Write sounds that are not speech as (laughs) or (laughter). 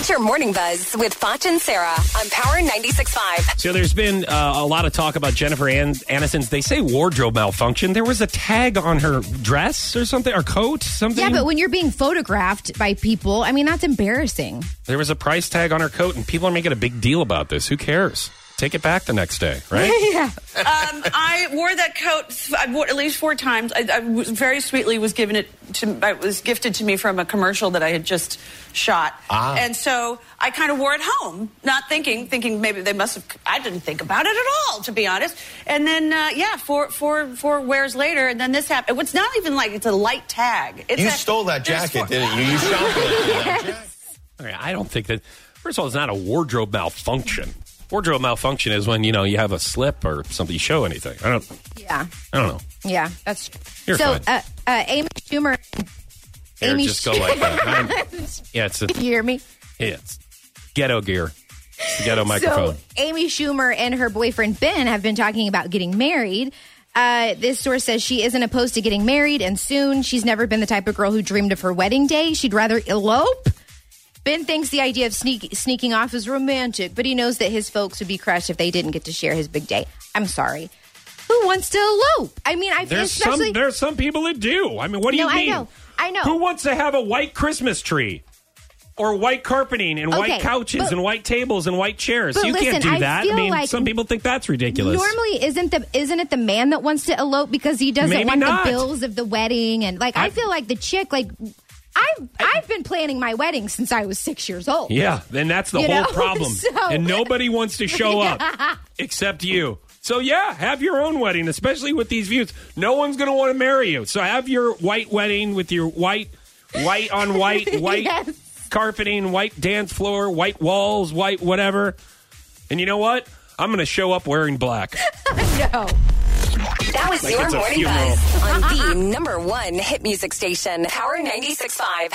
It's your morning buzz with Foch and Sarah on Power 96.5. So there's been uh, a lot of talk about Jennifer An- Aniston's. They say wardrobe malfunction. There was a tag on her dress or something, or coat, something. Yeah, but when you're being photographed by people, I mean, that's embarrassing. there was a price tag on her coat, and people are making a big deal about this. Who cares? Take it back the next day, right? (laughs) yeah. Um, I wore that coat. I wore at least four times. I, I was very sweetly was given it to. It was gifted to me from a commercial that I had just shot, and so I kind of wore it home, not thinking, thinking maybe they must have. I didn't think about it at all, to be honest. And then, uh, yeah, four, four, four wears later, and then this happened. It's not even like it's a light tag. It's You a- stole that jacket, four- didn't you? You shopped with that. Okay, I don't think that. First of all, it's not a wardrobe malfunction. Wardrobe malfunction is when you know you have a slip or something. You show anything. I don't. Yeah. I don't know. Yeah. That's You're so. fine. Uh, uh, Amy Schumer. Here, Amy just go like that. I'm- (laughs) yeah, it's a, You hear me? it's ghetto gear. It's the ghetto (laughs) microphone. So Amy Schumer and her boyfriend Ben have been talking about getting married. Uh, this source says she isn't opposed to getting married, and soon she's never been the type of girl who dreamed of her wedding day. She'd rather elope. Ben thinks the idea of sneak, sneaking off is romantic, but he knows that his folks would be crushed if they didn't get to share his big day. I'm sorry. Wants to elope? I mean, I There's especially some there's some people that do. I mean, what do No, you I mean? know. I know. Who wants to have a white Christmas tree? Or white carpeting and white couches but- and white tables and white chairs. You can't do that. I feel mean, like some people think that's ridiculous. Normally, isn't the isn't it the man that wants to elope because he doesn't Maybe want not. the bills of the wedding and like I, I- feel like the chick like I've I've been planning my wedding since I was six years old. Yeah, then that's the You whole know? (laughs) problem. So- and nobody wants to (laughs) show up except you. So yeah, have your own wedding, especially with these views. No one's going to want to marry you. So have your white wedding with your white white on white (laughs) white Yes. carpeting, white dance floor, white walls, white whatever. And you know what? I'm going to show up wearing black. (laughs) No. That was Like your it's a morning funeral. buzz on the number one hit music station, Power 96.5.